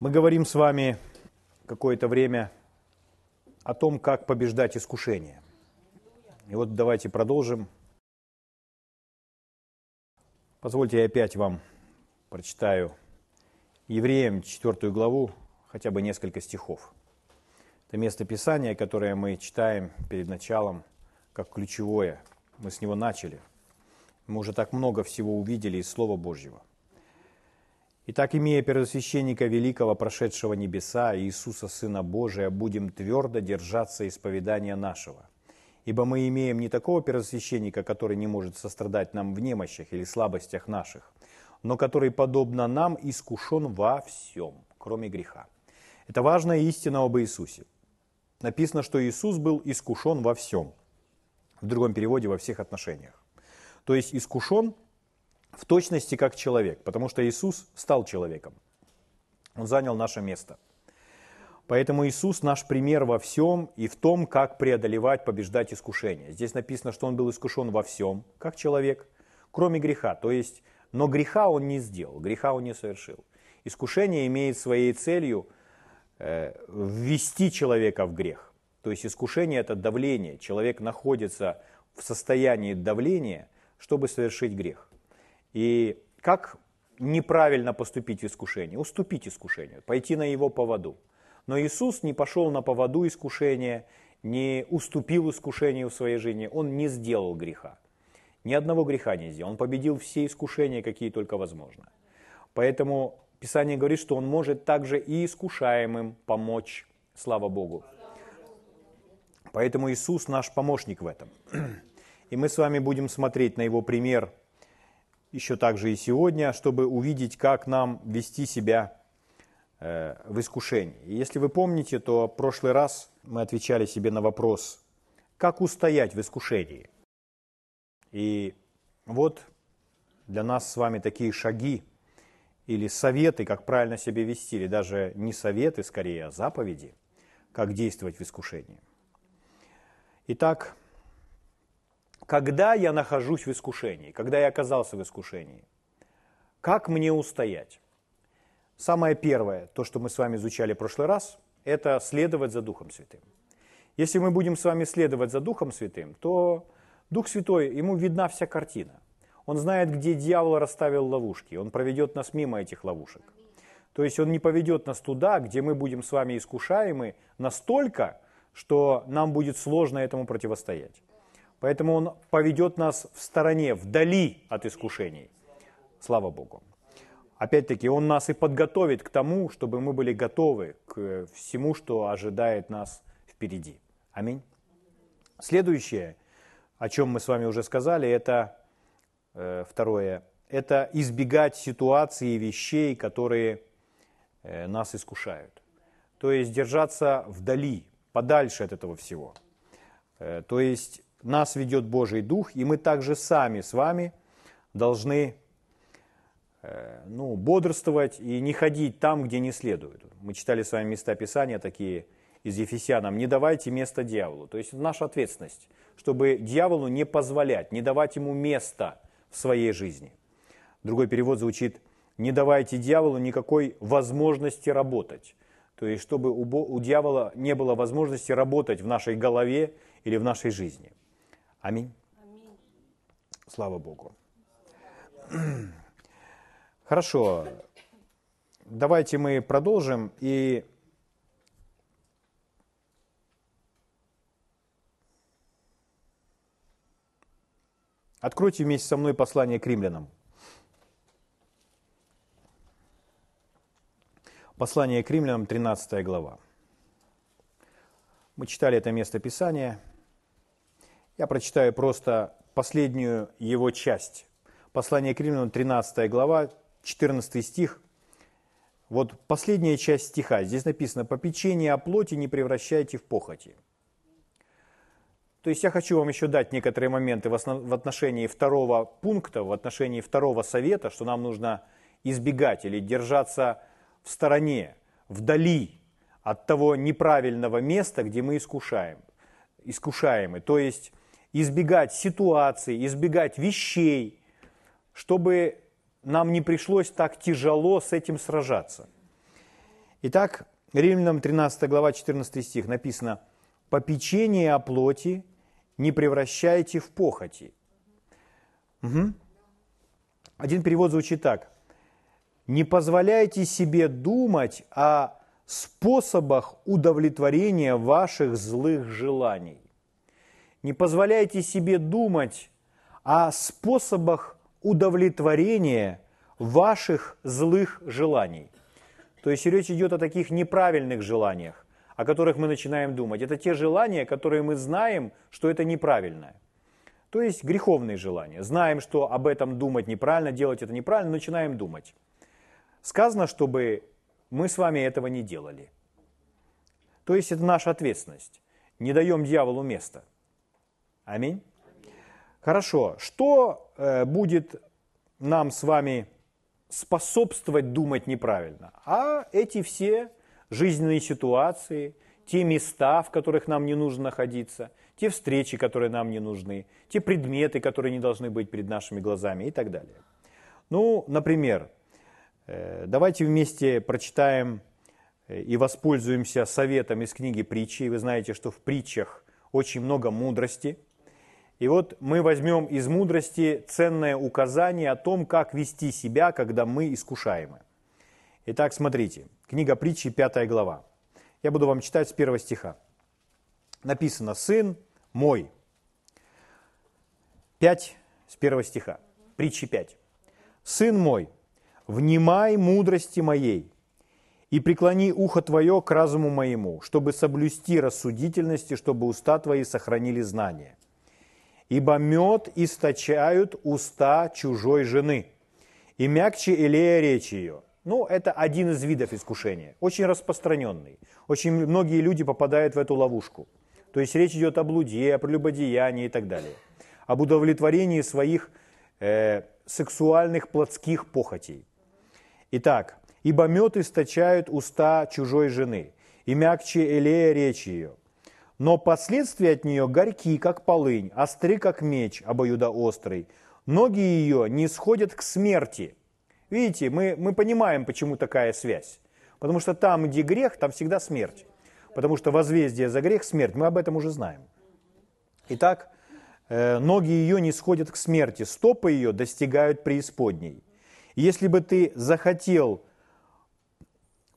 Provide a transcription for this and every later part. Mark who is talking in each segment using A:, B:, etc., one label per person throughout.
A: Мы говорим с вами какое-то время о том, как побеждать искушение. И вот давайте продолжим. Позвольте я опять вам прочитаю Евреям 4 главу, хотя бы несколько стихов. Это место Писания, которое мы читаем перед началом, как ключевое. Мы с него начали. Мы уже так много всего увидели из Слова Божьего. Итак, имея первосвященника великого, прошедшего небеса, Иисуса, Сына Божия, будем твердо держаться исповедания нашего. Ибо мы имеем не такого первосвященника, который не может сострадать нам в немощах или слабостях наших, но который, подобно нам, искушен во всем, кроме греха. Это важная истина об Иисусе. Написано, что Иисус был искушен во всем. В другом переводе во всех отношениях. То есть искушен в точности как человек, потому что Иисус стал человеком. Он занял наше место. Поэтому Иисус наш пример во всем и в том, как преодолевать, побеждать искушение. Здесь написано, что Он был искушен во всем, как человек, кроме греха. То есть, но греха Он не сделал, греха Он не совершил. Искушение имеет своей целью э, ввести человека в грех. То есть искушение – это давление. Человек находится в состоянии давления, чтобы совершить грех. И как неправильно поступить в искушение? Уступить искушению, пойти на его поводу. Но Иисус не пошел на поводу искушения, не уступил искушению в своей жизни, он не сделал греха. Ни одного греха не сделал. Он победил все искушения, какие только возможно. Поэтому Писание говорит, что он может также и искушаемым помочь. Слава Богу. Поэтому Иисус наш помощник в этом. И мы с вами будем смотреть на его пример – еще также и сегодня, чтобы увидеть, как нам вести себя э, в искушении. И если вы помните, то в прошлый раз мы отвечали себе на вопрос, как устоять в искушении. И вот для нас с вами такие шаги или советы, как правильно себя вести, или даже не советы, скорее, а заповеди, как действовать в искушении. Итак, когда я нахожусь в искушении, когда я оказался в искушении, как мне устоять? Самое первое, то, что мы с вами изучали в прошлый раз, это следовать за Духом Святым. Если мы будем с вами следовать за Духом Святым, то Дух Святой, ему видна вся картина. Он знает, где дьявол расставил ловушки, он проведет нас мимо этих ловушек. То есть он не поведет нас туда, где мы будем с вами искушаемы настолько, что нам будет сложно этому противостоять. Поэтому Он поведет нас в стороне, вдали от искушений. Слава Богу. Опять-таки, Он нас и подготовит к тому, чтобы мы были готовы к всему, что ожидает нас впереди. Аминь. Следующее, о чем мы с вами уже сказали, это э, второе, это избегать ситуаций и вещей, которые э, нас искушают. То есть держаться вдали, подальше от этого всего. Э, то есть нас ведет Божий Дух, и мы также сами с вами должны э, ну, бодрствовать и не ходить там, где не следует. Мы читали с вами места Писания такие из Ефесянам. Не давайте место дьяволу. То есть наша ответственность, чтобы дьяволу не позволять, не давать ему места в своей жизни. Другой перевод звучит «не давайте дьяволу никакой возможности работать». То есть, чтобы у, у дьявола не было возможности работать в нашей голове или в нашей жизни. Аминь. Аминь. Слава Богу. Хорошо. Давайте мы продолжим и Откройте вместе со мной послание к римлянам. Послание к римлянам, 13 глава. Мы читали это место Писания – я прочитаю просто последнюю его часть. Послание к Римлянам, 13 глава, 14 стих. Вот последняя часть стиха. Здесь написано «Попечение о плоти не превращайте в похоти». То есть я хочу вам еще дать некоторые моменты в отношении второго пункта, в отношении второго совета, что нам нужно избегать или держаться в стороне, вдали от того неправильного места, где мы искушаем, искушаемы. То есть избегать ситуаций, избегать вещей, чтобы нам не пришлось так тяжело с этим сражаться. Итак, Римлянам 13 глава 14 стих написано «Попечение о плоти не превращайте в похоти». Угу. Один перевод звучит так. «Не позволяйте себе думать о способах удовлетворения ваших злых желаний. Не позволяйте себе думать о способах удовлетворения ваших злых желаний. То есть речь идет о таких неправильных желаниях, о которых мы начинаем думать. Это те желания, которые мы знаем, что это неправильное. То есть греховные желания. Знаем, что об этом думать неправильно, делать это неправильно, начинаем думать. Сказано, чтобы мы с вами этого не делали. То есть это наша ответственность. Не даем дьяволу места. Аминь. Хорошо. Что э, будет нам с вами способствовать думать неправильно? А эти все жизненные ситуации, те места, в которых нам не нужно находиться, те встречи, которые нам не нужны, те предметы, которые не должны быть перед нашими глазами и так далее. Ну, например, Э, давайте вместе прочитаем э, и воспользуемся советом из книги притчи. Вы знаете, что в притчах очень много мудрости. И вот мы возьмем из мудрости ценное указание о том, как вести себя, когда мы искушаемы. Итак, смотрите, книга притчи, 5 глава. Я буду вам читать с первого стиха. Написано «Сын мой». 5 с первого стиха. Притчи 5. «Сын мой, внимай мудрости моей, и преклони ухо твое к разуму моему, чтобы соблюсти рассудительности, чтобы уста твои сохранили знание. Ибо мед источают уста чужой жены, и мягче элея речи ее. Ну, это один из видов искушения, очень распространенный. Очень многие люди попадают в эту ловушку. То есть речь идет о блуде, о прелюбодеянии и так далее. Об удовлетворении своих э, сексуальных плотских похотей. Итак, ибо мед источают уста чужой жены, и мягче элея речи ее. Но последствия от нее горьки, как полынь, остры, как меч, обоюдоострый. Ноги ее не сходят к смерти. Видите, мы, мы понимаем, почему такая связь. Потому что там, где грех, там всегда смерть. Потому что возмездие за грех – смерть. Мы об этом уже знаем. Итак, э, ноги ее не сходят к смерти, стопы ее достигают преисподней. Если бы ты захотел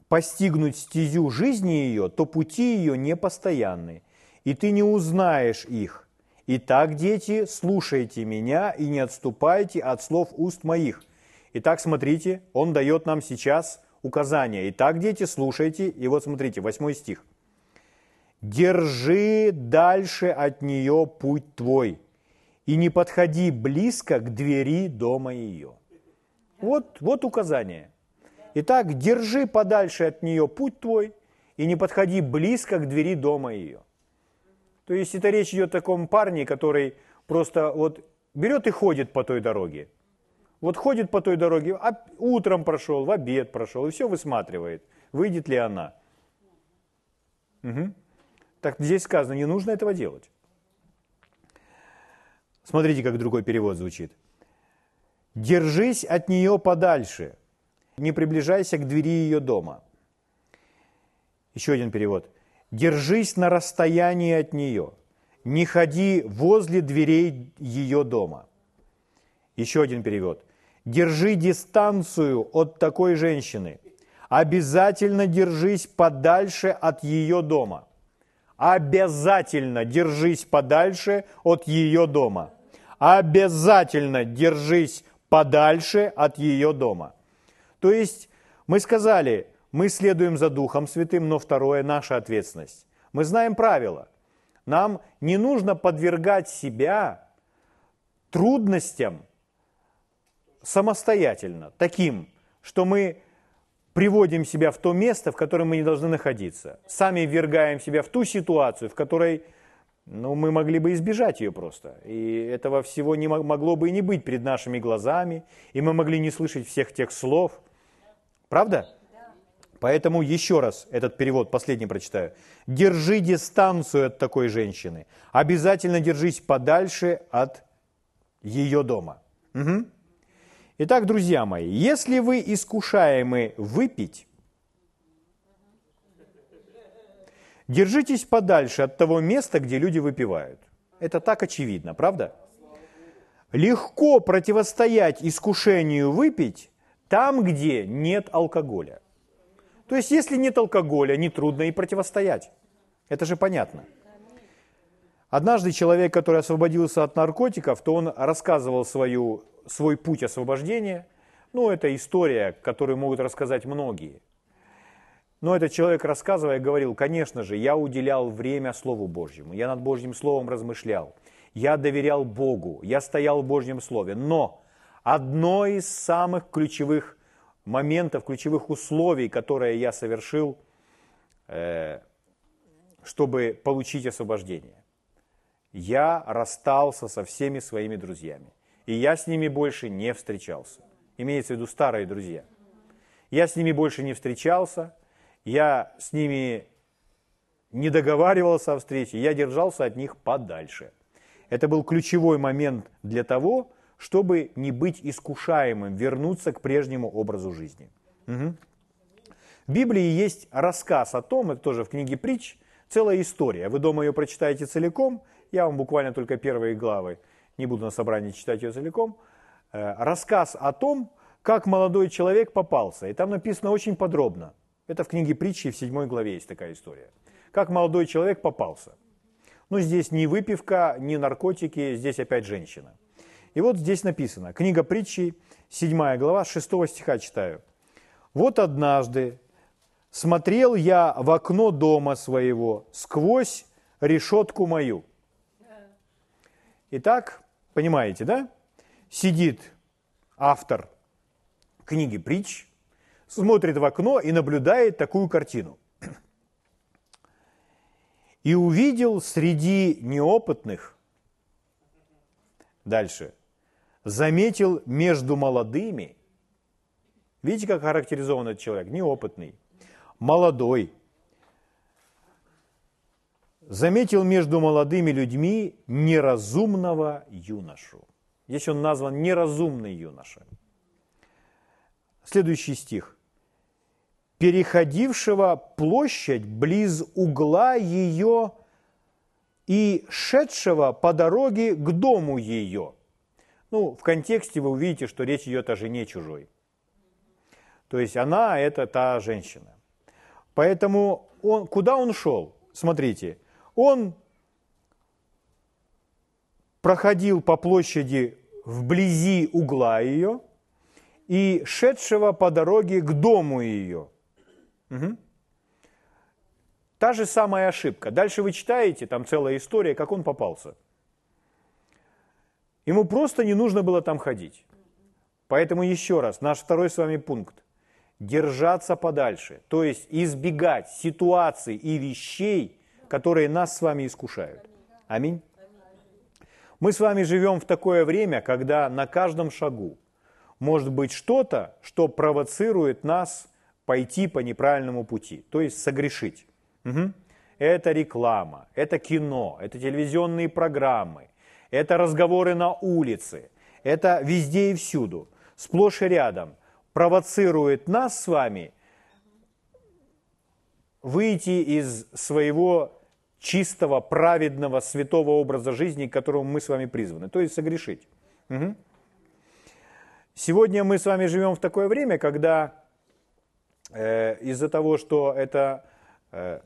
A: постигнуть стезю жизни ее, то пути ее непостоянны, и ты не узнаешь их. Итак, дети, слушайте меня и не отступайте от слов уст моих. Итак, смотрите, он дает нам сейчас указания. Итак, дети, слушайте. И вот смотрите, восьмой стих. «Держи дальше от нее путь твой, и не подходи близко к двери дома ее». Вот, вот указание. Итак, держи подальше от нее путь твой и не подходи близко к двери дома ее. То есть это речь идет о таком парне, который просто вот берет и ходит по той дороге. Вот ходит по той дороге, а утром прошел, в обед прошел, и все высматривает, выйдет ли она. Угу. Так здесь сказано, не нужно этого делать. Смотрите, как другой перевод звучит. Держись от нее подальше, не приближайся к двери ее дома. Еще один перевод. Держись на расстоянии от нее, не ходи возле дверей ее дома. Еще один перевод. Держи дистанцию от такой женщины. Обязательно держись подальше от ее дома. Обязательно держись подальше от ее дома. Обязательно держись подальше от ее дома. То есть мы сказали, мы следуем за Духом Святым, но второе – наша ответственность. Мы знаем правила. Нам не нужно подвергать себя трудностям самостоятельно, таким, что мы приводим себя в то место, в котором мы не должны находиться. Сами ввергаем себя в ту ситуацию, в которой ну, мы могли бы избежать ее просто. И этого всего не могло бы и не быть перед нашими глазами, и мы могли не слышать всех тех слов. Правда? Поэтому еще раз этот перевод последний прочитаю. Держи дистанцию от такой женщины. Обязательно держись подальше от ее дома. Угу. Итак, друзья мои, если вы искушаемы выпить, Держитесь подальше от того места, где люди выпивают. Это так очевидно, правда? Легко противостоять искушению выпить там, где нет алкоголя. То есть, если нет алкоголя, нетрудно и противостоять. Это же понятно. Однажды человек, который освободился от наркотиков, то он рассказывал свою, свой путь освобождения. Ну, это история, которую могут рассказать многие. Но этот человек, рассказывая, говорил, конечно же, я уделял время Слову Божьему, я над Божьим Словом размышлял, я доверял Богу, я стоял в Божьем Слове. Но одно из самых ключевых моментов, ключевых условий, которые я совершил, э, чтобы получить освобождение. Я расстался со всеми своими друзьями. И я с ними больше не встречался. Имеется в виду старые друзья. Я с ними больше не встречался, я с ними не договаривался о встрече, я держался от них подальше. Это был ключевой момент для того, чтобы не быть искушаемым, вернуться к прежнему образу жизни. Угу. В Библии есть рассказ о том, это тоже в книге притч, целая история. Вы дома ее прочитаете целиком, я вам буквально только первые главы, не буду на собрании читать ее целиком. Э, рассказ о том, как молодой человек попался. И там написано очень подробно. Это в книге притчи в 7 главе есть такая история. Как молодой человек попался. Ну, здесь не выпивка, не наркотики, здесь опять женщина. И вот здесь написано, книга притчи, 7 глава, 6 стиха читаю. «Вот однажды смотрел я в окно дома своего сквозь решетку мою». Итак, понимаете, да? Сидит автор книги притч, смотрит в окно и наблюдает такую картину. И увидел среди неопытных, дальше, заметил между молодыми, видите, как характеризован этот человек, неопытный, молодой, заметил между молодыми людьми неразумного юношу. Здесь он назван неразумный юноша. Следующий стих переходившего площадь близ угла ее и шедшего по дороге к дому ее. Ну, в контексте вы увидите, что речь идет о жене чужой. То есть она – это та женщина. Поэтому он, куда он шел? Смотрите, он проходил по площади вблизи угла ее и шедшего по дороге к дому ее. Угу. Та же самая ошибка. Дальше вы читаете, там целая история, как он попался. Ему просто не нужно было там ходить. Поэтому еще раз, наш второй с вами пункт. Держаться подальше, то есть избегать ситуаций и вещей, которые нас с вами искушают. Аминь. Мы с вами живем в такое время, когда на каждом шагу может быть что-то, что провоцирует нас пойти по неправильному пути, то есть согрешить. Угу. Это реклама, это кино, это телевизионные программы, это разговоры на улице, это везде и всюду, сплошь и рядом, провоцирует нас с вами выйти из своего чистого, праведного, святого образа жизни, к которому мы с вами призваны, то есть согрешить. Угу. Сегодня мы с вами живем в такое время, когда Э, из-за того, что эта э,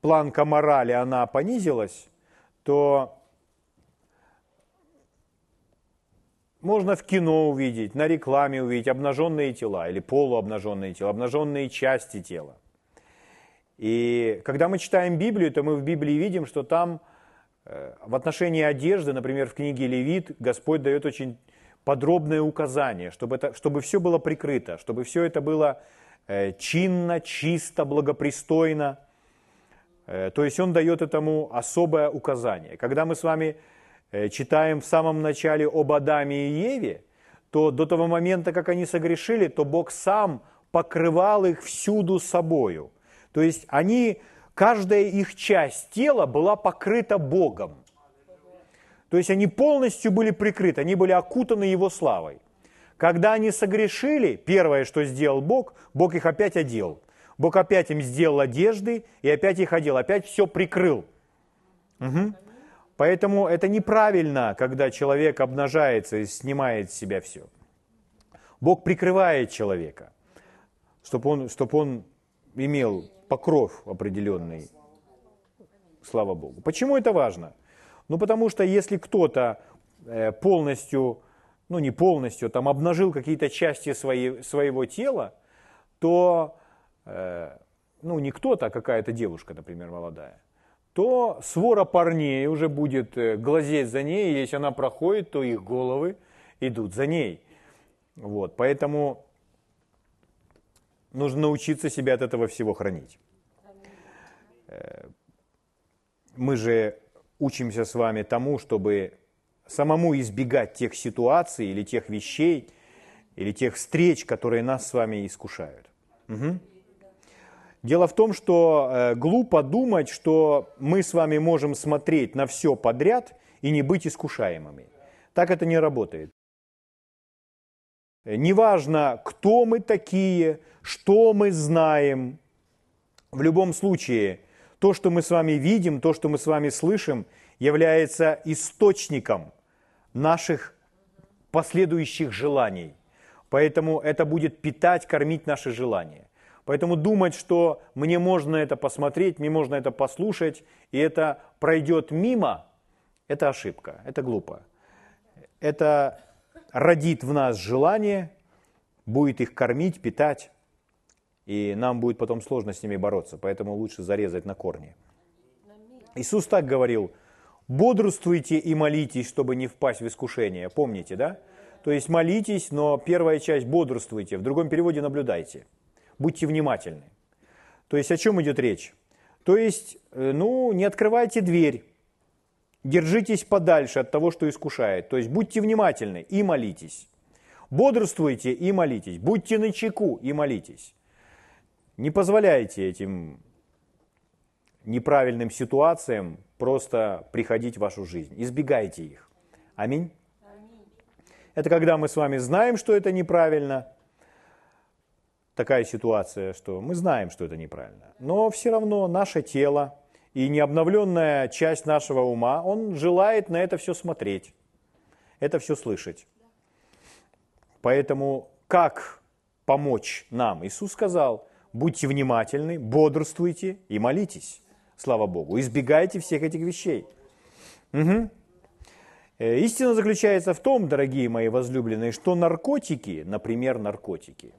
A: планка морали, она понизилась, то можно в кино увидеть, на рекламе увидеть обнаженные тела или полуобнаженные тела, обнаженные части тела. И когда мы читаем Библию, то мы в Библии видим, что там э, в отношении одежды, например, в книге Левит, Господь дает очень подробное указание, чтобы, это, чтобы все было прикрыто, чтобы все это было Э, чинно, чисто, благопристойно. Э, то есть он дает этому особое указание. Когда мы с вами читаем в самом начале об Адаме и Еве, то до того момента, как они согрешили, то Бог сам покрывал их всюду собою. То есть они, каждая их часть тела была покрыта Богом. То есть они полностью были прикрыты, они были окутаны Его славой. Когда они согрешили, первое, что сделал Бог, Бог их опять одел. Бог опять им сделал одежды и опять их одел, опять все прикрыл. Угу. Поэтому это неправильно, когда человек обнажается и снимает с себя все. Бог прикрывает человека, чтобы он, чтобы он имел покров определенный. Слава Богу. Почему это важно? Ну, потому что если кто-то э, полностью, ну не полностью, там обнажил какие-то части своей, своего тела, то, э, ну не кто-то, а какая-то девушка, например, молодая, то свора парней уже будет э, глазеть за ней, и если она проходит, то их головы идут за ней. Вот, поэтому нужно научиться себя от этого всего хранить. Э, мы же учимся с вами тому, чтобы самому избегать тех ситуаций или тех вещей, или тех встреч, которые нас с вами искушают. Угу. Дело в том, что э, глупо думать, что мы с вами можем смотреть на все подряд и не быть искушаемыми. Так это не работает. Неважно, кто мы такие, что мы знаем, в любом случае, то, что мы с вами видим, то, что мы с вами слышим, является источником наших последующих желаний. Поэтому это будет питать, кормить наши желания. Поэтому думать, что мне можно это посмотреть, мне можно это послушать, и это пройдет мимо, это ошибка, это глупо. Это родит в нас желание, будет их кормить, питать, и нам будет потом сложно с ними бороться, поэтому лучше зарезать на корне. Иисус так говорил, бодрствуйте и молитесь, чтобы не впасть в искушение. Помните, да? То есть молитесь, но первая часть бодрствуйте, в другом переводе наблюдайте. Будьте внимательны. То есть о чем идет речь? То есть, э, ну, не открывайте дверь, держитесь подальше от того, что искушает. То есть будьте внимательны и молитесь. Бодрствуйте и молитесь. Будьте на чеку и молитесь. Не позволяйте этим неправильным ситуациям просто приходить в вашу жизнь. Избегайте их. Аминь. Это когда мы с вами знаем, что это неправильно, такая ситуация, что мы знаем, что это неправильно. Но все равно наше тело и необновленная часть нашего ума, он желает на это все смотреть, это все слышать. Поэтому как помочь нам? Иисус сказал, будьте внимательны, бодрствуйте и молитесь, слава Богу. Избегайте всех этих вещей. Угу. Истина заключается в том, дорогие мои возлюбленные, что наркотики, например, наркотики,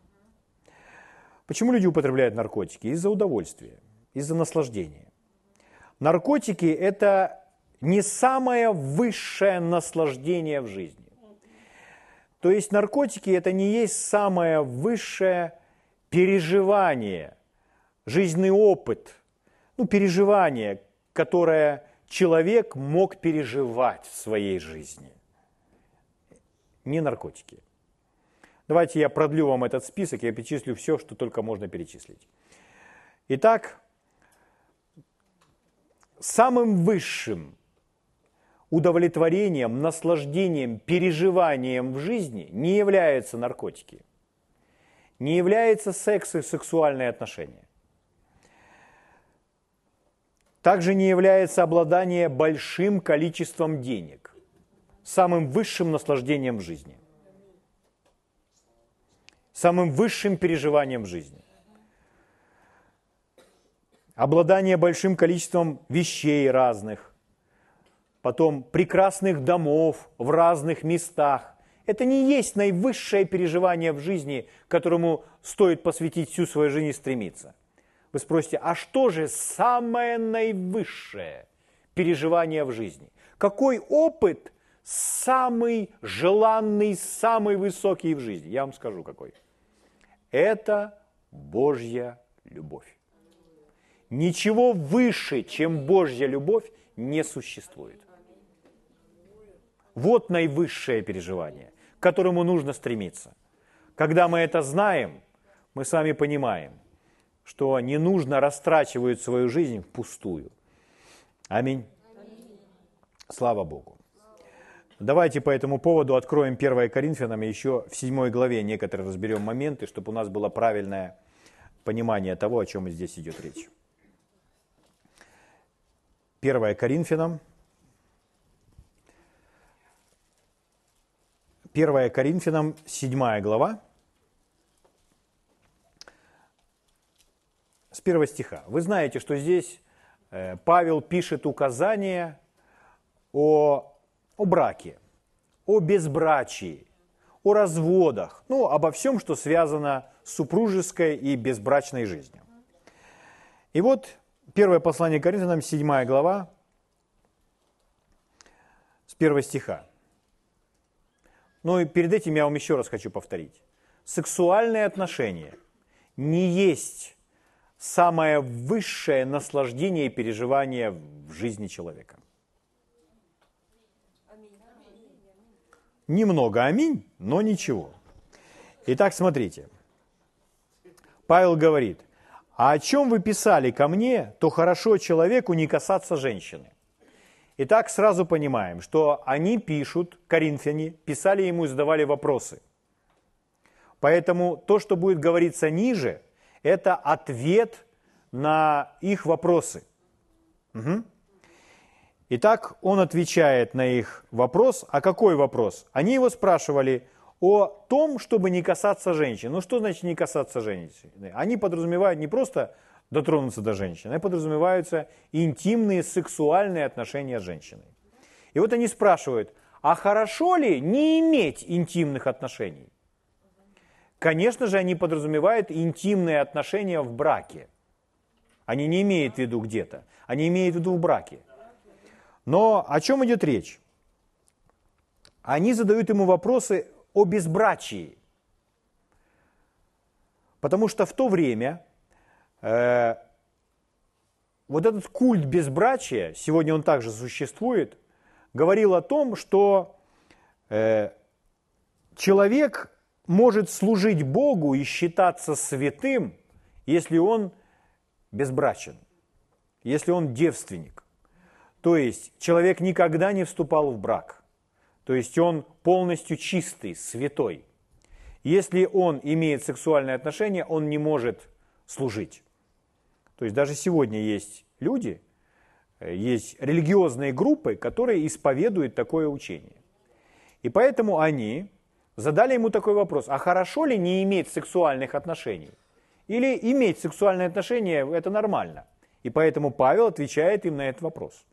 A: Почему люди употребляют наркотики? Из-за удовольствия, из-за наслаждения. Наркотики – это не самое высшее наслаждение в жизни. То есть наркотики – это не есть самое высшее переживание, жизненный опыт, ну, переживание, которое человек мог переживать в своей жизни. Не наркотики – Давайте я продлю вам этот список, я перечислю все, что только можно перечислить. Итак, самым высшим удовлетворением, наслаждением, переживанием в жизни не являются наркотики, не является секс и сексуальные отношения. Также не является обладание большим количеством денег, самым высшим наслаждением в жизни самым высшим переживанием жизни. Обладание большим количеством вещей разных, потом прекрасных домов в разных местах. Это не есть наивысшее переживание в жизни, которому стоит посвятить всю свою жизнь и стремиться. Вы спросите, а что же самое наивысшее переживание в жизни? Какой опыт самый желанный, самый высокий в жизни? Я вам скажу какой. Это Божья любовь. Ничего выше, чем Божья любовь, не существует. Вот наивысшее переживание, к которому нужно стремиться. Когда мы это знаем, мы с вами понимаем, что не нужно растрачивать свою жизнь впустую. Аминь. Слава Богу. Давайте по этому поводу откроем 1 Коринфянам еще в 7 главе некоторые разберем моменты, чтобы у нас было правильное понимания того, о чем здесь идет речь. 1 Коринфянам, 1 Коринфянам, 7 глава, с первого стиха. Вы знаете, что здесь э, Павел пишет указания о, о браке, о безбрачии, о разводах, ну, обо всем, что связано с супружеской и безбрачной жизнью. И вот первое послание Коринфянам, 7 глава, с первого стиха. Ну и перед этим я вам еще раз хочу повторить. Сексуальные отношения не есть самое высшее наслаждение и переживание в жизни человека. Немного аминь, но ничего. Итак, смотрите. Павел говорит, а о чем вы писали ко мне, то хорошо человеку не касаться женщины. Итак, сразу понимаем, что они пишут, коринфяне, писали ему и задавали вопросы. Поэтому то, что будет говориться ниже, это ответ на их вопросы. Угу. Итак, он отвечает на их вопрос. А какой вопрос? Они его спрашивали о том, чтобы не касаться женщин. Ну что значит не касаться женщин? Они подразумевают не просто дотронуться до женщины, а подразумеваются интимные сексуальные отношения с женщиной. И вот они спрашивают, а хорошо ли не иметь интимных отношений? Конечно же, они подразумевают интимные отношения в браке. Они не имеют в виду где-то, они имеют в виду в браке. Но о чем идет речь? Они задают ему вопросы о безбрачии. Потому что в то время э, вот этот культ безбрачия, сегодня он также существует, говорил о том, что э, человек может служить Богу и считаться святым, если он безбрачен, если он девственник. То есть человек никогда не вступал в брак. То есть он полностью чистый, святой. Если он имеет сексуальные отношения, он не может служить. То есть даже сегодня есть люди, э, есть религиозные группы, которые исповедуют такое учение. И поэтому они задали ему такой вопрос, а хорошо ли не иметь сексуальных отношений? Или иметь сексуальные отношения – это нормально? И поэтому Павел отвечает им на этот вопрос –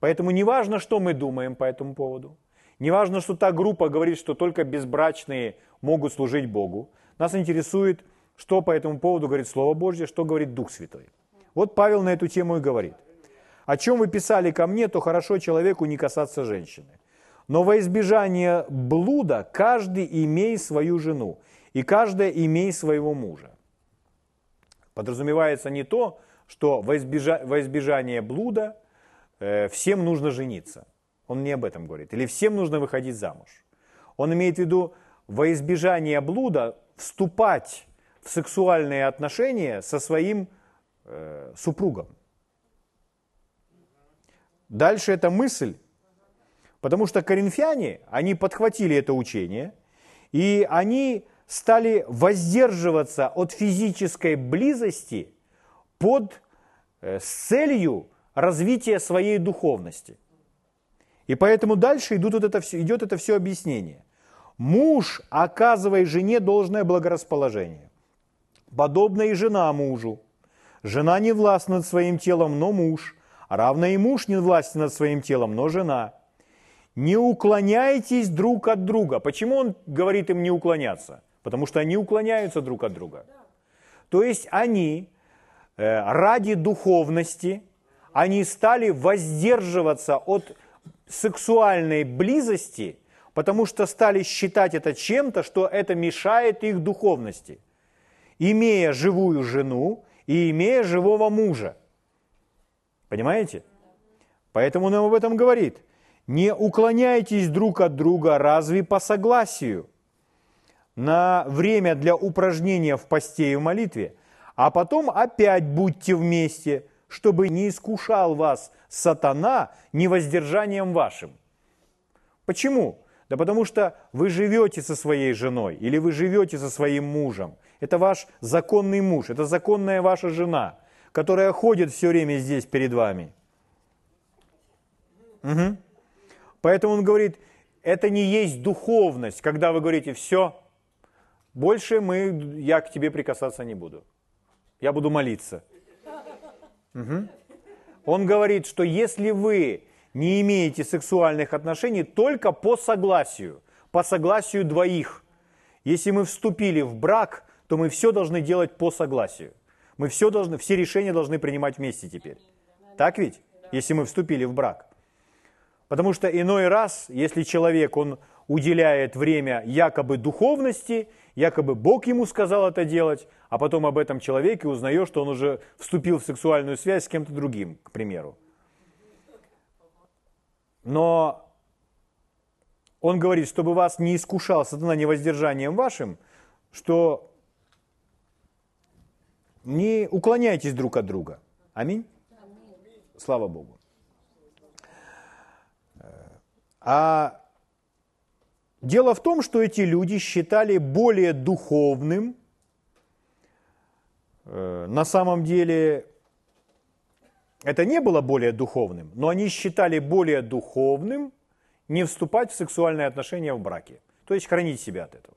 A: Поэтому не важно, что мы думаем по этому поводу. Не важно, что та группа говорит, что только безбрачные могут служить Богу. Нас интересует, что по этому поводу говорит Слово Божье, что говорит Дух Святой. Вот Павел на эту тему и говорит. О чем вы писали ко мне, то хорошо человеку не касаться женщины. Но во избежание блуда каждый имей свою жену, и каждая имей своего мужа. Подразумевается не то, что во избежание блуда – всем нужно жениться. Он не об этом говорит. Или всем нужно выходить замуж. Он имеет в виду во избежание блуда вступать в сексуальные отношения со своим э, супругом. Дальше эта мысль, потому что коринфяне, они подхватили это учение, и они стали воздерживаться от физической близости под э, с целью развития своей духовности. И поэтому дальше идут вот это все, идет это все объяснение. Муж, оказывая жене должное благорасположение, подобно и жена мужу. Жена не властна над своим телом, но муж, равно и муж не властен над своим телом, но жена. Не уклоняйтесь друг от друга. Почему он говорит им не уклоняться? Потому что они уклоняются друг от друга. То есть они э, ради духовности они стали воздерживаться от сексуальной близости, потому что стали считать это чем-то, что это мешает их духовности, имея живую жену и имея живого мужа. Понимаете? Поэтому он об этом говорит. Не уклоняйтесь друг от друга разве по согласию на время для упражнения в посте и в молитве, а потом опять будьте вместе – чтобы не искушал вас сатана невоздержанием вашим. Почему? Да потому что вы живете со своей женой или вы живете со своим мужем, Это ваш законный муж, это законная ваша жена, которая ходит все время здесь перед вами. Угу. Поэтому он говорит, это не есть духовность, когда вы говорите, все, больше мы, я к тебе прикасаться не буду. Я буду молиться. Угу. Он говорит, что если вы не имеете сексуальных отношений только по согласию, по согласию двоих. Если мы вступили в брак, то мы все должны делать по согласию. Мы все, должны, все решения должны принимать вместе теперь. Так ведь? Если мы вступили в брак. Потому что иной раз, если человек, он уделяет время якобы духовности, якобы Бог ему сказал это делать, а потом об этом человеке узнаешь, что он уже вступил в сексуальную связь с кем-то другим, к примеру. Но он говорит, чтобы вас не искушал сатана невоздержанием вашим, что не уклоняйтесь друг от друга. Аминь. Слава Богу. А дело в том, что эти люди считали более духовным, э, на самом деле это не было более духовным, но они считали более духовным не вступать в сексуальные отношения в браке. То есть хранить себя от этого.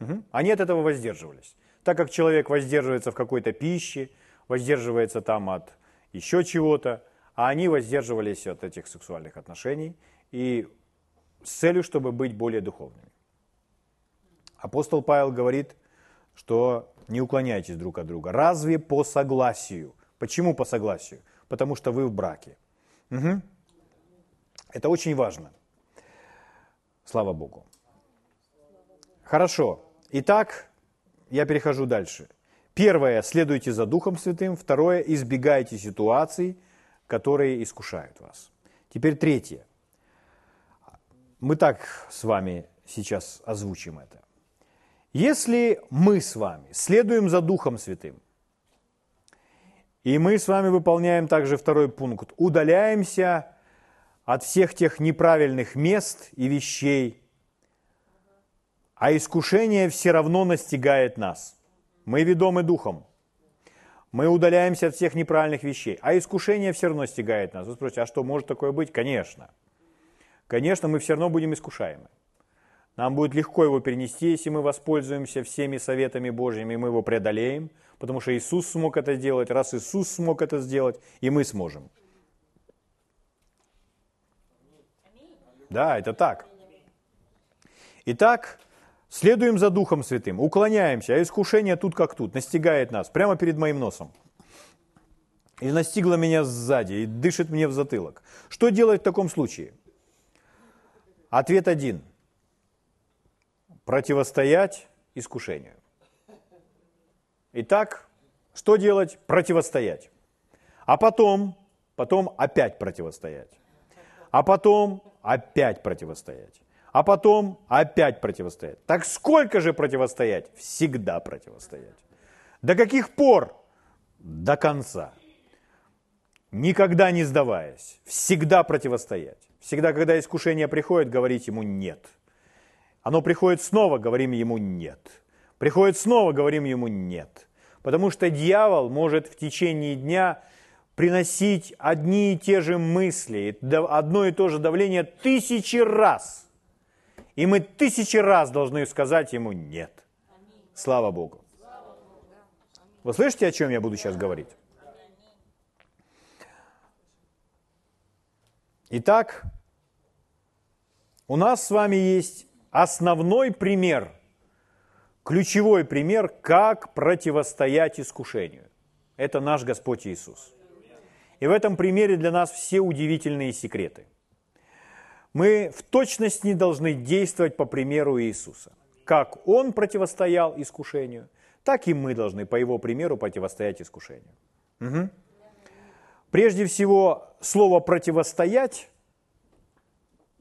A: Угу. Они от этого воздерживались. Так как человек воздерживается в какой-то пище, воздерживается там от еще чего-то, а они воздерживались от этих сексуальных отношений и с целью, чтобы быть более духовными. Апостол Павел говорит, что не уклоняйтесь друг от друга. Разве по согласию? Почему по согласию? Потому что вы в браке. Угу. Это очень важно. Слава Богу. Хорошо. Итак, я перехожу дальше. Первое, следуйте за Духом Святым. Второе, избегайте ситуаций, которые искушают вас. Теперь третье. Мы так с вами сейчас озвучим это. Если мы с вами следуем за Духом Святым, и мы с вами выполняем также второй пункт, удаляемся от всех тех неправильных мест и вещей, а искушение все равно настигает нас. Мы ведомы духом. Мы удаляемся от всех неправильных вещей, а искушение все равно стигает нас. Вы спросите, а что, может такое быть? Конечно. Конечно, мы все равно будем искушаемы. Нам будет легко его перенести, если мы воспользуемся всеми советами Божьими, мы его преодолеем, потому что Иисус смог это сделать. Раз Иисус смог это сделать, и мы сможем. Да, это так. Итак, следуем за Духом Святым, уклоняемся, а искушение тут как тут, настигает нас, прямо перед моим носом. И настигло меня сзади, и дышит мне в затылок. Что делать в таком случае? Ответ один. Противостоять искушению. Итак, что делать? Противостоять. А потом, потом опять противостоять. А потом опять противостоять. А потом опять противостоять. Так сколько же противостоять? Всегда противостоять. До каких пор? До конца. Никогда не сдаваясь. Всегда противостоять. Всегда, когда искушение приходит, говорить ему «нет». Оно приходит снова, говорим ему «нет». Приходит снова, говорим ему «нет». Потому что дьявол может в течение дня приносить одни и те же мысли, одно и то же давление тысячи раз. И мы тысячи раз должны сказать ему «нет». Слава Богу. Вы слышите, о чем я буду сейчас говорить? Итак, у нас с вами есть основной пример, ключевой пример, как противостоять искушению. Это наш Господь Иисус. И в этом примере для нас все удивительные секреты. Мы в точности должны действовать по примеру Иисуса. Как Он противостоял искушению, так и мы должны по Его примеру противостоять искушению. Угу. Прежде всего, слово «противостоять»,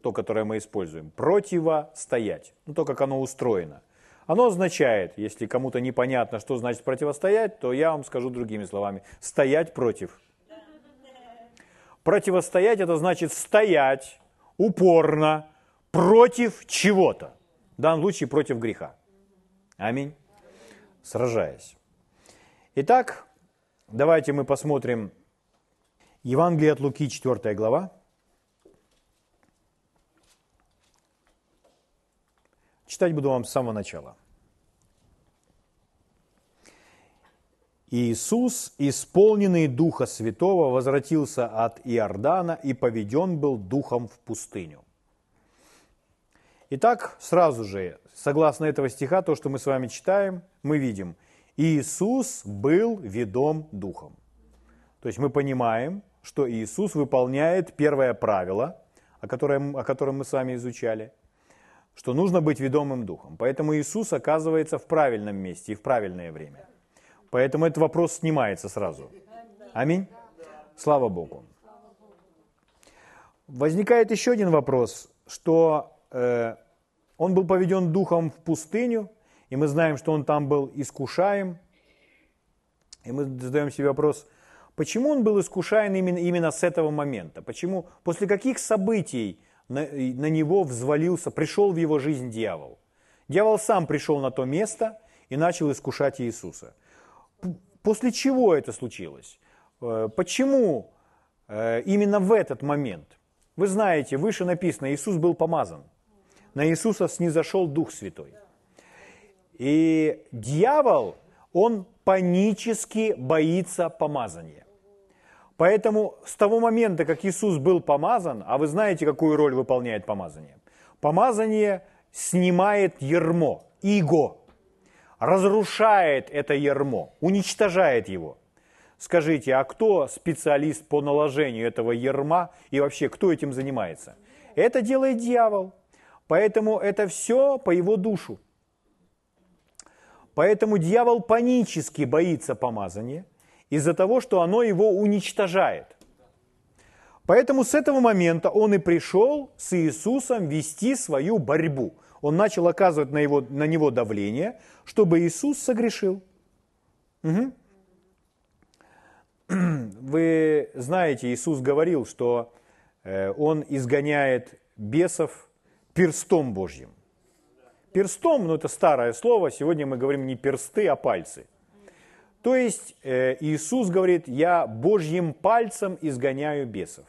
A: то, которое мы используем, «противостоять», ну, то, как оно устроено. Оно означает, если кому-то непонятно, что значит противостоять, то я вам скажу другими словами, стоять против – Противостоять это значит стоять упорно против чего-то. В данном случае против греха. Аминь. Сражаясь. Итак, давайте мы посмотрим Евангелие от Луки, 4 глава. Читать буду вам с самого начала. Иисус, исполненный Духа Святого, возвратился от Иордана и поведен был Духом в пустыню. Итак, сразу же, согласно этого стиха, то, что мы с вами читаем, мы видим, Иисус был ведом Духом. То есть мы понимаем, что Иисус выполняет первое правило, о котором, о котором мы с вами изучали, что нужно быть ведомым Духом. Поэтому Иисус оказывается в правильном месте и в правильное время. Поэтому этот вопрос снимается сразу. Аминь. Слава Богу. Возникает еще один вопрос, что э, он был поведен духом в пустыню, и мы знаем, что он там был искушаем. И мы задаем себе вопрос, почему он был искушаем именно, именно с этого момента? Почему, после каких событий на, на него взвалился, пришел в его жизнь дьявол? Дьявол сам пришел на то место и начал искушать Иисуса. После чего это случилось? Э, почему э, именно в этот момент? Вы знаете, выше написано, Иисус был помазан. На Иисуса снизошел Дух Святой. И дьявол, он панически боится помазания. Поэтому с того момента, как Иисус был помазан, а вы знаете, какую роль выполняет помазание? Помазание снимает ермо, иго, разрушает это ермо, уничтожает его. Скажите, а кто специалист по наложению этого ерма и вообще кто этим занимается? Это делает дьявол. Поэтому это все по его душу. Поэтому дьявол панически боится помазания из-за того, что оно его уничтожает. Поэтому с этого момента он и пришел с Иисусом вести свою борьбу. Он начал оказывать на, его, на него давление, чтобы Иисус согрешил. Угу. Вы знаете, Иисус говорил, что э, Он изгоняет бесов перстом Божьим. Перстом, ну это старое слово, сегодня мы говорим не персты, а пальцы. То есть э, Иисус говорит, я Божьим пальцем изгоняю бесов.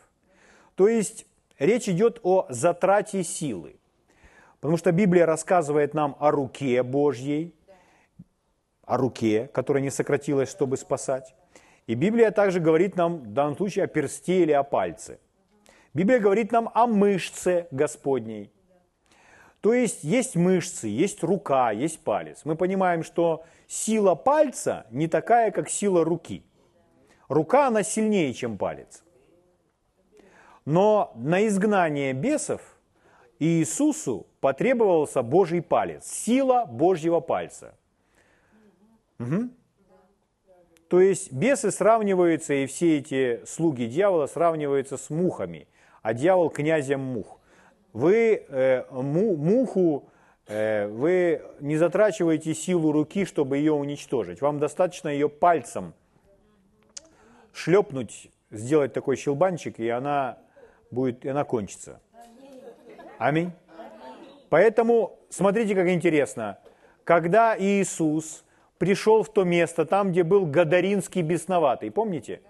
A: То есть речь идет о затрате силы. Потому что Библия рассказывает нам о руке Божьей, о руке, которая не сократилась, чтобы спасать. И Библия также говорит нам в данном случае о персте или о пальце. Библия говорит нам о мышце Господней. То есть есть мышцы, есть рука, есть палец. Мы понимаем, что сила пальца не такая, как сила руки. Рука, она сильнее, чем палец. Но на изгнание бесов Иисусу потребовался Божий палец, сила Божьего пальца. Угу. То есть бесы сравниваются, и все эти слуги дьявола сравниваются с мухами, а дьявол князем мух вы э, му, муху, э, вы не затрачиваете силу руки, чтобы ее уничтожить. Вам достаточно ее пальцем шлепнуть, сделать такой щелбанчик, и она будет, и она кончится. Аминь. Поэтому смотрите, как интересно. Когда Иисус пришел в то место, там, где был Гадаринский бесноватый, помните?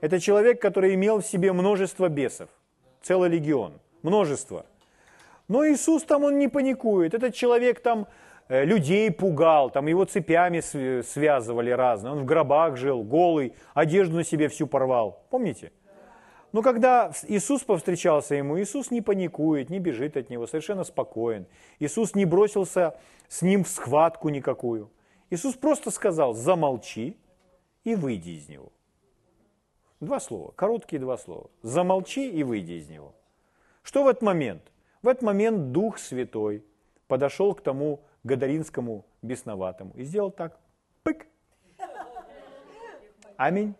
A: Это человек, который имел в себе множество бесов, целый легион, множество – но Иисус там, он не паникует. Этот человек там э, людей пугал, там его цепями связывали разные. Он в гробах жил, голый, одежду на себе всю порвал. Помните? Но когда Иисус повстречался ему, Иисус не паникует, не бежит от него, совершенно спокоен. Иисус не бросился с ним в схватку никакую. Иисус просто сказал, замолчи и выйди из него. Два слова, короткие два слова. Замолчи и выйди из него. Что в этот момент? В этот момент Дух Святой подошел к тому Гадаринскому бесноватому и сделал так. Пык. Аминь.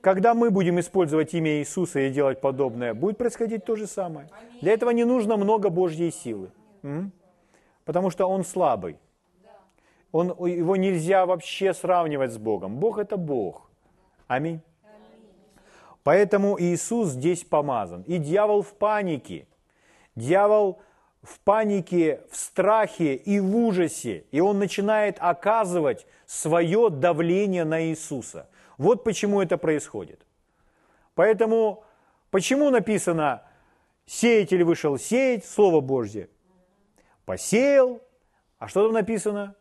A: Когда мы будем использовать имя Иисуса и делать подобное, будет происходить то же самое. Для этого не нужно много Божьей силы. Потому что он слабый. Он, его нельзя вообще сравнивать с Богом. Бог это Бог. Аминь. Поэтому Иисус здесь помазан. И дьявол в панике. Дьявол в панике, в страхе и в ужасе, и он начинает оказывать свое давление на Иисуса. Вот почему это происходит. Поэтому, почему написано, сеятель вышел сеять, Слово Божье, посеял, а что там написано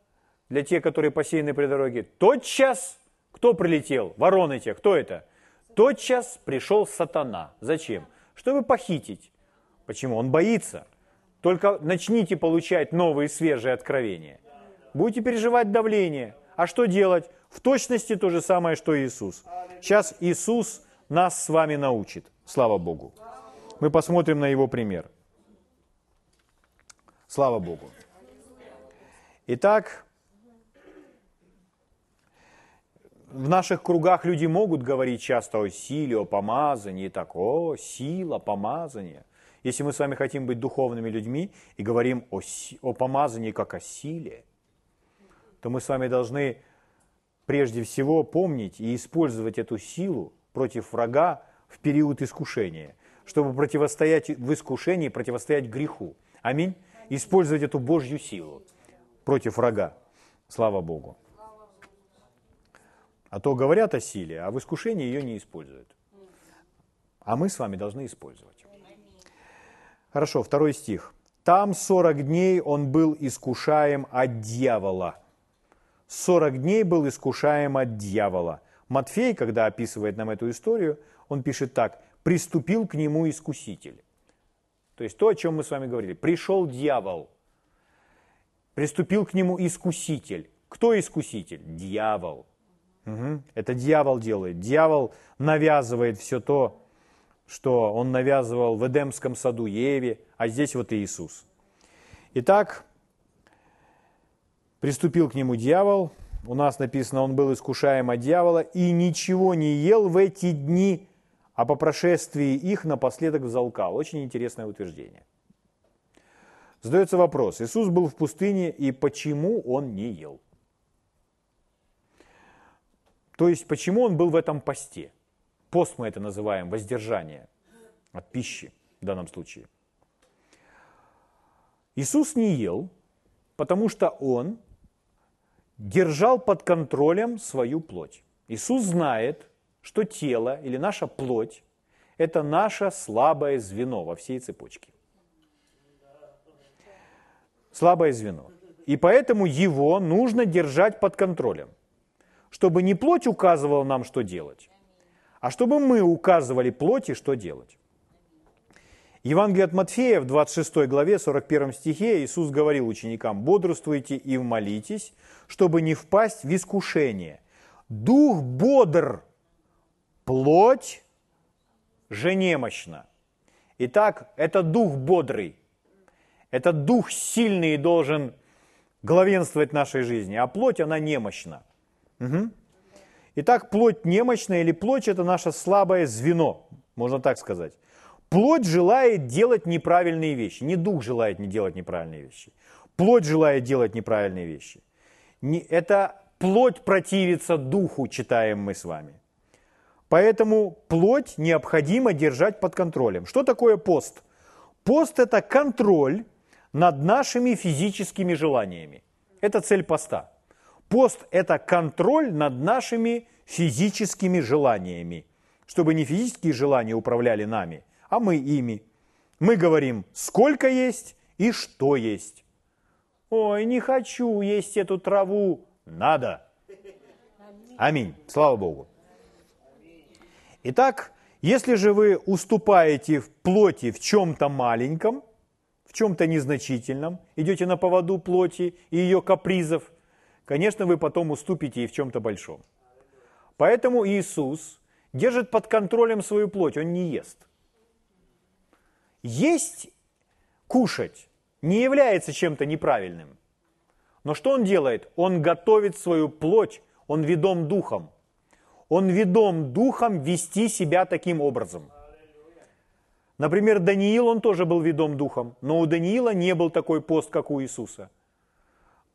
A: для тех, которые посеяны при дороге? Тотчас, кто прилетел? Вороны те, кто это? Тотчас пришел сатана. Зачем? Чтобы похитить. Почему? Он боится – только начните получать новые свежие откровения. Будете переживать давление. А что делать? В точности то же самое, что Иисус. Сейчас Иисус нас с вами научит. Слава Богу. Мы посмотрим на его пример. Слава Богу. Итак, в наших кругах люди могут говорить часто о силе, о помазании. Так, о, сила, помазание. Если мы с вами хотим быть духовными людьми и говорим о, о помазании как о силе, то мы с вами должны прежде всего помнить и использовать эту силу против врага в период искушения, чтобы противостоять в искушении, противостоять греху. Аминь. Использовать эту Божью силу против врага. Слава Богу. А то говорят о силе, а в искушении ее не используют. А мы с вами должны использовать. Хорошо, второй стих. Там 40 дней он был искушаем от дьявола. 40 дней был искушаем от дьявола. Матфей, когда описывает нам эту историю, он пишет так. «Приступил к нему искуситель». То есть то, о чем мы с вами говорили. Пришел дьявол. Приступил к нему искуситель. Кто искуситель? Дьявол. Угу. Это дьявол делает. Дьявол навязывает все то, что он навязывал в Эдемском саду Еве, а здесь вот Иисус. Итак, приступил к нему дьявол, у нас написано, он был искушаем от дьявола и ничего не ел в эти дни, а по прошествии их напоследок взалкал. Очень интересное утверждение. Задается вопрос, Иисус был в пустыне, и почему он не ел? То есть, почему он был в этом посте? Пост мы это называем, воздержание от пищи в данном случае. Иисус не ел, потому что Он держал под контролем свою плоть. Иисус знает, что тело или наша плоть – это наше слабое звено во всей цепочке. Слабое звено. И поэтому его нужно держать под контролем, чтобы не плоть указывала нам, что делать, а чтобы мы указывали плоти, что делать. Евангелие от Матфея в 26 главе 41 стихе Иисус говорил ученикам, «Бодрствуйте и молитесь, чтобы не впасть в искушение. Дух бодр, плоть же немощна». Итак, это дух бодрый, это дух сильный и должен главенствовать в нашей жизни, а плоть, она немощна. Угу. Итак, плоть немощная или плоть – это наше слабое звено, можно так сказать. Плоть желает делать неправильные вещи. Не дух желает не делать неправильные вещи. Плоть желает делать неправильные вещи. Это плоть противится духу, читаем мы с вами. Поэтому плоть необходимо держать под контролем. Что такое пост? Пост – это контроль над нашими физическими желаниями. Это цель поста. Пост – это контроль над нашими физическими желаниями, чтобы не физические желания управляли нами, а мы ими. Мы говорим, сколько есть и что есть. Ой, не хочу есть эту траву. Надо. Аминь. Слава Богу. Итак, если же вы уступаете в плоти в чем-то маленьком, в чем-то незначительном, идете на поводу плоти и ее капризов, конечно, вы потом уступите и в чем-то большом. Поэтому Иисус держит под контролем свою плоть, он не ест. Есть, кушать не является чем-то неправильным. Но что он делает? Он готовит свою плоть, он ведом духом. Он ведом духом вести себя таким образом. Например, Даниил, он тоже был ведом духом, но у Даниила не был такой пост, как у Иисуса.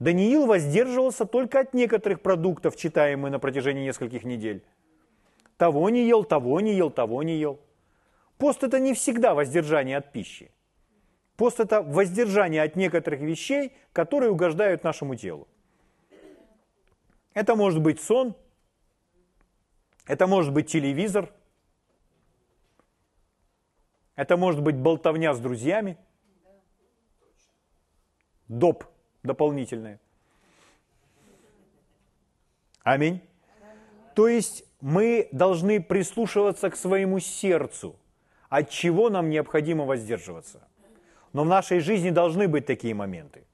A: Даниил воздерживался только от некоторых продуктов, читаемых на протяжении нескольких недель. Того не ел, того не ел, того не ел. Пост – это не всегда воздержание от пищи. Пост – это воздержание от некоторых вещей, которые угождают нашему телу. Это может быть сон, это может быть телевизор, это может быть болтовня с друзьями, доп дополнительное. Аминь. То есть мы должны прислушиваться к своему сердцу, от чего нам необходимо воздерживаться. Но в нашей жизни должны быть такие моменты,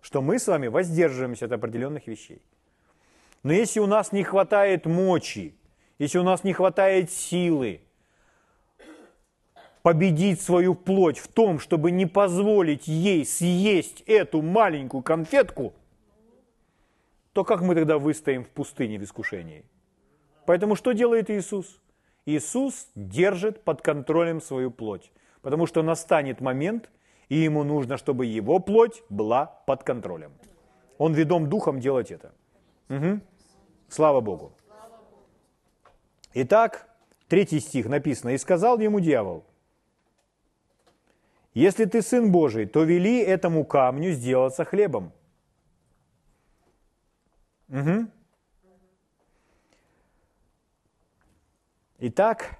A: что мы с вами воздерживаемся от определенных вещей. Но если у нас не хватает мочи, если у нас не хватает силы победить свою плоть в том, чтобы не позволить ей съесть эту маленькую конфетку, то как мы тогда выстоим в пустыне в искушении? Поэтому что делает Иисус? Иисус держит под контролем свою плоть, потому что настанет момент, и ему нужно, чтобы его плоть была под контролем. Он ведом духом делать это. Угу. Слава Богу. Итак, третий стих написано. «И сказал ему дьявол, если ты сын Божий, то вели этому камню сделаться хлебом». Угу. Итак,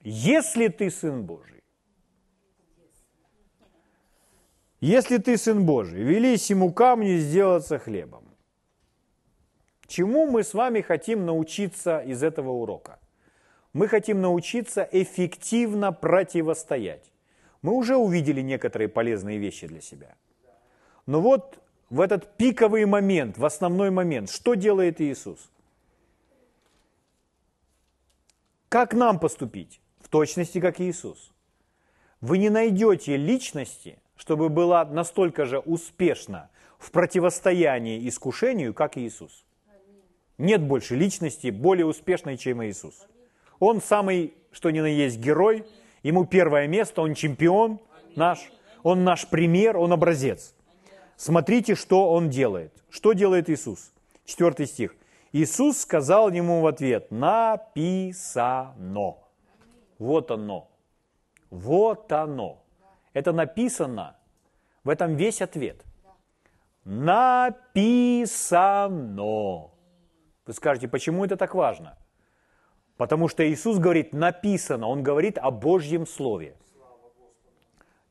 A: если ты сын Божий, если ты сын Божий, велись ему камню сделаться хлебом. Чему мы с вами хотим научиться из этого урока? Мы хотим научиться эффективно противостоять. Мы уже увидели некоторые полезные вещи для себя. Но вот в этот пиковый момент, в основной момент, что делает Иисус? Как нам поступить? В точности, как Иисус. Вы не найдете личности, чтобы была настолько же успешна в противостоянии искушению, как Иисус. Нет больше личности более успешной, чем Иисус. Он самый, что ни на есть, герой. Ему первое место, он чемпион наш. Он наш пример, он образец. Смотрите, что он делает. Что делает Иисус? Четвертый стих. Иисус сказал ему в ответ, написано. Вот оно. Вот оно. Это написано. В этом весь ответ. Написано. Вы скажете, почему это так важно? Потому что Иисус говорит написано, Он говорит о Божьем Слове.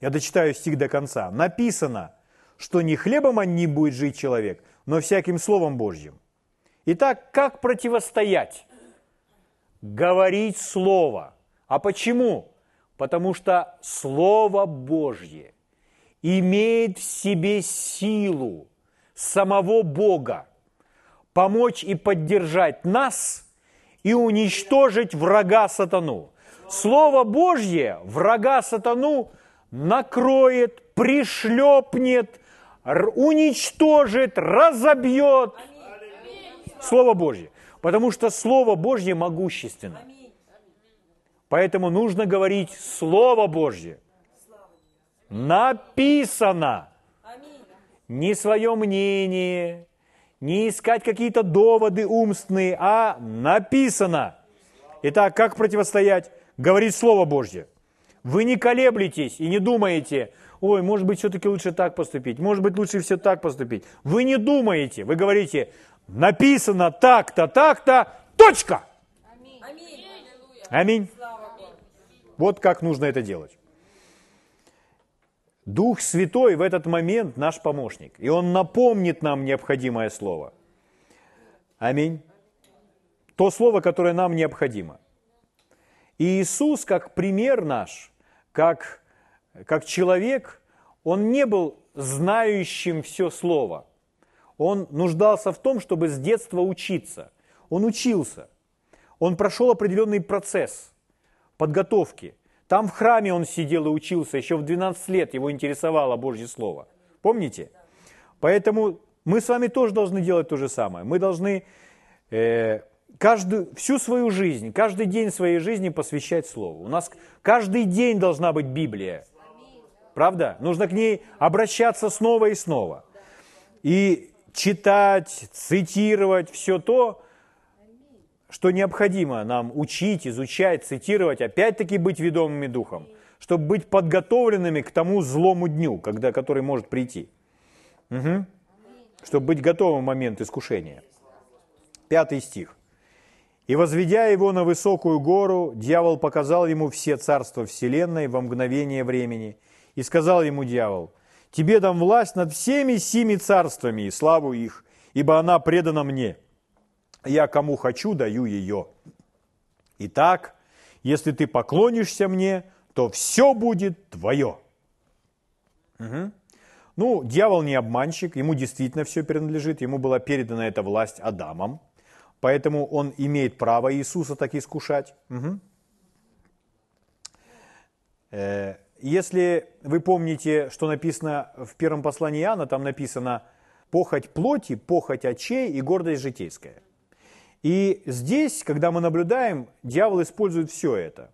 A: Я дочитаю стих до конца. Написано, что не хлебом не будет жить человек, но всяким Словом Божьим. Итак, как противостоять? Говорить Слово. А почему? Потому что Слово Божье имеет в себе силу самого Бога помочь и поддержать нас и уничтожить врага сатану. Слово Божье врага сатану накроет, пришлепнет, уничтожит, разобьет. Слово Божье. Потому что Слово Божье могущественно. Поэтому нужно говорить Слово Божье. Написано. Не свое мнение, не искать какие-то доводы умственные, а написано. Итак, как противостоять? Говорить Слово Божье. Вы не колеблетесь и не думаете, ой, может быть, все-таки лучше так поступить, может быть, лучше все так поступить. Вы не думаете, вы говорите, написано так-то, так-то, точка. Аминь. Аминь. Вот как нужно это делать. Дух Святой в этот момент наш помощник, и Он напомнит нам необходимое слово. Аминь. То слово, которое нам необходимо. И Иисус, как пример наш, как, как человек, Он не был знающим все слово. Он нуждался в том, чтобы с детства учиться. Он учился. Он прошел определенный процесс подготовки – там в храме он сидел и учился, еще в 12 лет его интересовало Божье Слово. Помните? Поэтому мы с вами тоже должны делать то же самое. Мы должны э, каждую, всю свою жизнь, каждый день своей жизни посвящать Слову. У нас каждый день должна быть Библия. Правда? Нужно к ней обращаться снова и снова. И читать, цитировать все то, что необходимо нам учить, изучать, цитировать, опять-таки быть ведомыми духом. чтобы быть подготовленными к тому злому дню, когда, который может прийти. Угу. Чтобы быть готовым в момент искушения. Пятый стих. «И возведя его на высокую гору, дьявол показал ему все царства вселенной во мгновение времени. И сказал ему дьявол, «Тебе дам власть над всеми семи царствами и славу их, ибо она предана мне. Я кому хочу, даю ее. Итак, если ты поклонишься мне, то все будет твое». Угу. Ну, дьявол не обманщик, ему действительно все принадлежит, ему была передана эта власть Адамом, поэтому он имеет право Иисуса так искушать. Угу. Если вы помните, что написано в первом послании Иоанна, там написано «похоть плоти, похоть очей и гордость житейская». И здесь, когда мы наблюдаем, дьявол использует все это.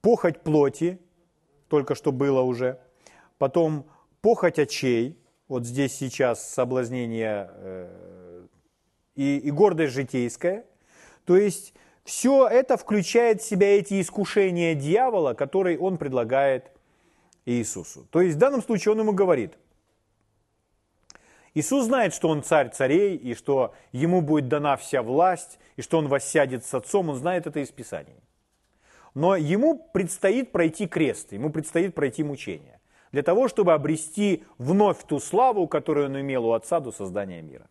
A: Похоть плоти, только что было уже, потом похоть очей, вот здесь сейчас соблазнение э, и, и гордость житейская. То есть все это включает в себя эти искушения дьявола, которые он предлагает Иисусу. То есть в данном случае он ему говорит, Иисус знает, что он царь царей, и что ему будет дана вся власть, и что он воссядет с отцом, он знает это из Писаний. Но ему предстоит пройти крест, ему предстоит пройти мучение для того, чтобы обрести вновь ту славу, которую он имел у Отца до создания мира.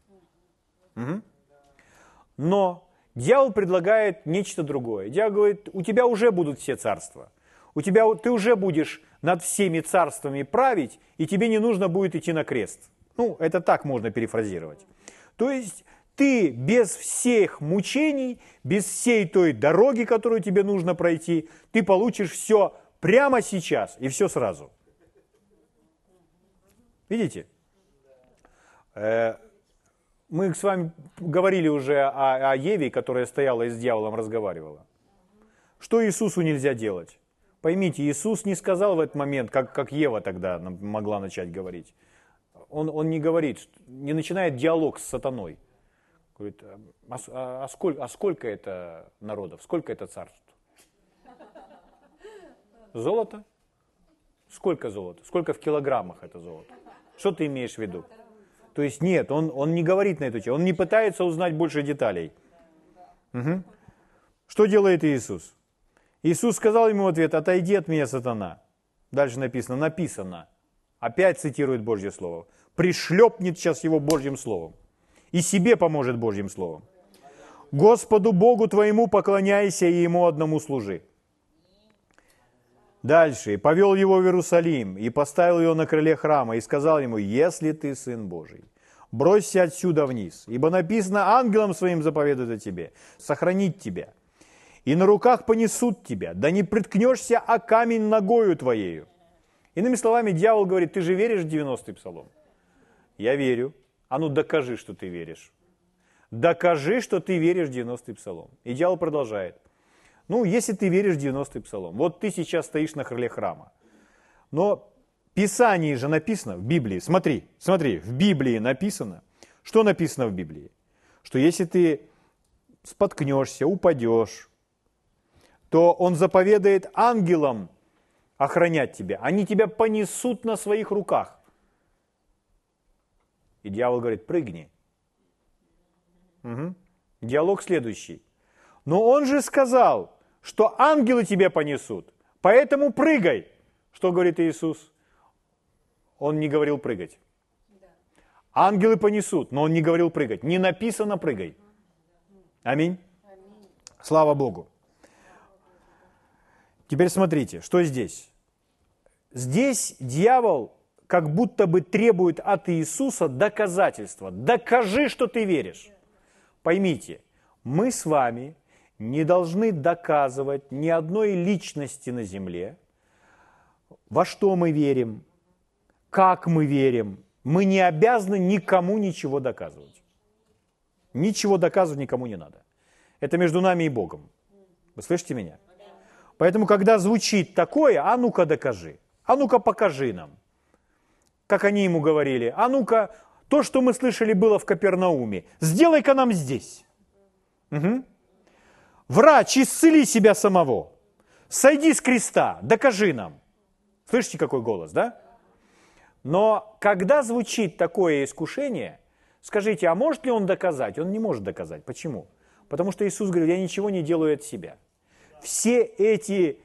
A: Угу. Но дьявол предлагает нечто другое. Дьявол говорит, у тебя уже будут все царства. У тебя, ты уже будешь над всеми царствами править, и тебе не нужно будет идти на крест. Ну, это так можно перефразировать. То есть ты без всех мучений, без всей той дороги, которую тебе нужно пройти, ты получишь все прямо сейчас и все сразу. Видите? Э, мы с вами говорили уже о, о Еве, которая стояла и с дьяволом разговаривала. Что Иисусу нельзя делать? Поймите, Иисус не сказал в этот момент, как, как Ева тогда могла начать говорить. Он, он не говорит, не начинает диалог с сатаной. Говорит, а, а, а, сколько, а сколько это народов, сколько это царств? Золото? Сколько золота? Сколько в килограммах это золото? Что ты имеешь в виду? То есть нет, он, он не говорит на эту тему, он не пытается узнать больше деталей. Угу. Что делает Иисус? Иисус сказал ему в ответ, отойди от меня, сатана. Дальше написано, написано. Опять цитирует Божье Слово. Пришлепнет сейчас его Божьим Словом. И себе поможет Божьим Словом. Господу Богу твоему поклоняйся и Ему одному служи. Дальше. «И повел его в Иерусалим, и поставил его на крыле храма, и сказал ему, если ты Сын Божий, бросься отсюда вниз, ибо написано, ангелом своим заповедует о тебе, сохранить тебя, и на руках понесут тебя, да не приткнешься о камень ногою твоею». Иными словами, дьявол говорит, ты же веришь в 90-й псалом? Я верю. А ну докажи, что ты веришь. Докажи, что ты веришь в 90-й псалом. И дьявол продолжает. Ну, если ты веришь в 90-й псалом, вот ты сейчас стоишь на крыле храма. Но в Писании же написано, в Библии, смотри, смотри, в Библии написано, что написано в Библии? Что если ты споткнешься, упадешь, то он заповедает ангелам охранять тебя. Они тебя понесут на своих руках. И дьявол говорит, прыгни. Угу. Диалог следующий. Но он же сказал, что ангелы тебя понесут, поэтому прыгай. Что говорит Иисус? Он не говорил прыгать. Ангелы понесут, но он не говорил прыгать. Не написано прыгай. Аминь. Слава Богу. Теперь смотрите, что здесь. Здесь дьявол как будто бы требует от Иисуса доказательства. Докажи, что ты веришь. Поймите, мы с вами не должны доказывать ни одной личности на земле, во что мы верим, как мы верим. Мы не обязаны никому ничего доказывать. Ничего доказывать никому не надо. Это между нами и Богом. Вы слышите меня? Поэтому, когда звучит такое, а ну-ка докажи, а ну-ка покажи нам. Как они ему говорили, а ну-ка, то, что мы слышали было в Капернауме, сделай-ка нам здесь. Угу. Врач, исцели себя самого. Сойди с креста, докажи нам. Слышите, какой голос, да? Но когда звучит такое искушение, скажите, а может ли он доказать? Он не может доказать. Почему? Потому что Иисус говорит, я ничего не делаю от себя. Все эти,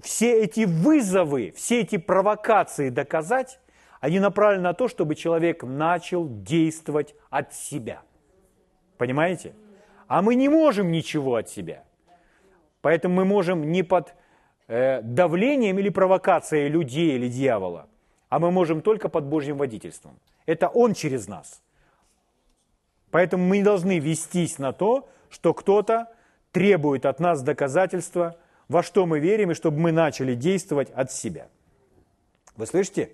A: все эти вызовы, все эти провокации доказать, они направлены на то, чтобы человек начал действовать от себя. Понимаете? А мы не можем ничего от себя. Поэтому мы можем не под э, давлением или провокацией людей или дьявола, а мы можем только под Божьим водительством. Это Он через нас. Поэтому мы не должны вестись на то, что кто-то требует от нас доказательства, во что мы верим, и чтобы мы начали действовать от себя. Вы слышите?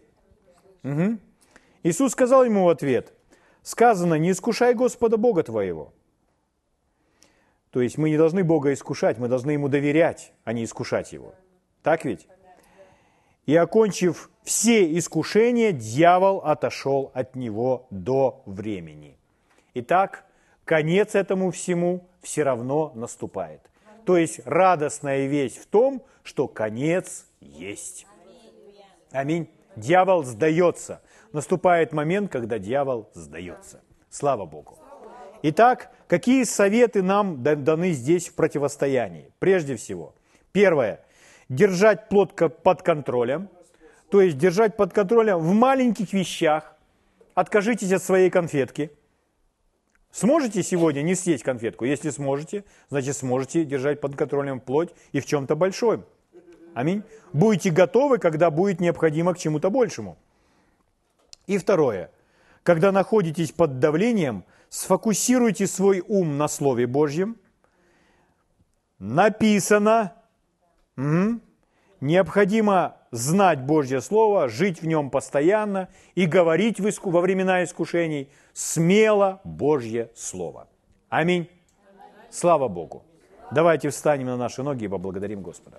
A: Угу. Иисус сказал ему в ответ, сказано, не искушай Господа Бога твоего. То есть мы не должны Бога искушать, мы должны Ему доверять, а не искушать Его. Так ведь? И окончив все искушения, дьявол отошел от него до времени. Итак, конец этому всему все равно наступает. То есть радостная весть в том, что конец есть. Аминь. Дьявол сдается. Наступает момент, когда дьявол сдается. Слава Богу. Итак, какие советы нам даны здесь в противостоянии? Прежде всего, первое. Держать плод под контролем. То есть держать под контролем в маленьких вещах. Откажитесь от своей конфетки. Сможете сегодня не съесть конфетку? Если сможете, значит сможете держать под контролем плоть и в чем-то большом. Аминь. Будете готовы, когда будет необходимо к чему-то большему. И второе. Когда находитесь под давлением, сфокусируйте свой ум на Слове Божьем. Написано. Угу. Необходимо знать Божье Слово, жить в нем постоянно и говорить во времена искушений смело Божье Слово. Аминь. Слава Богу. Давайте встанем на наши ноги и поблагодарим Господа.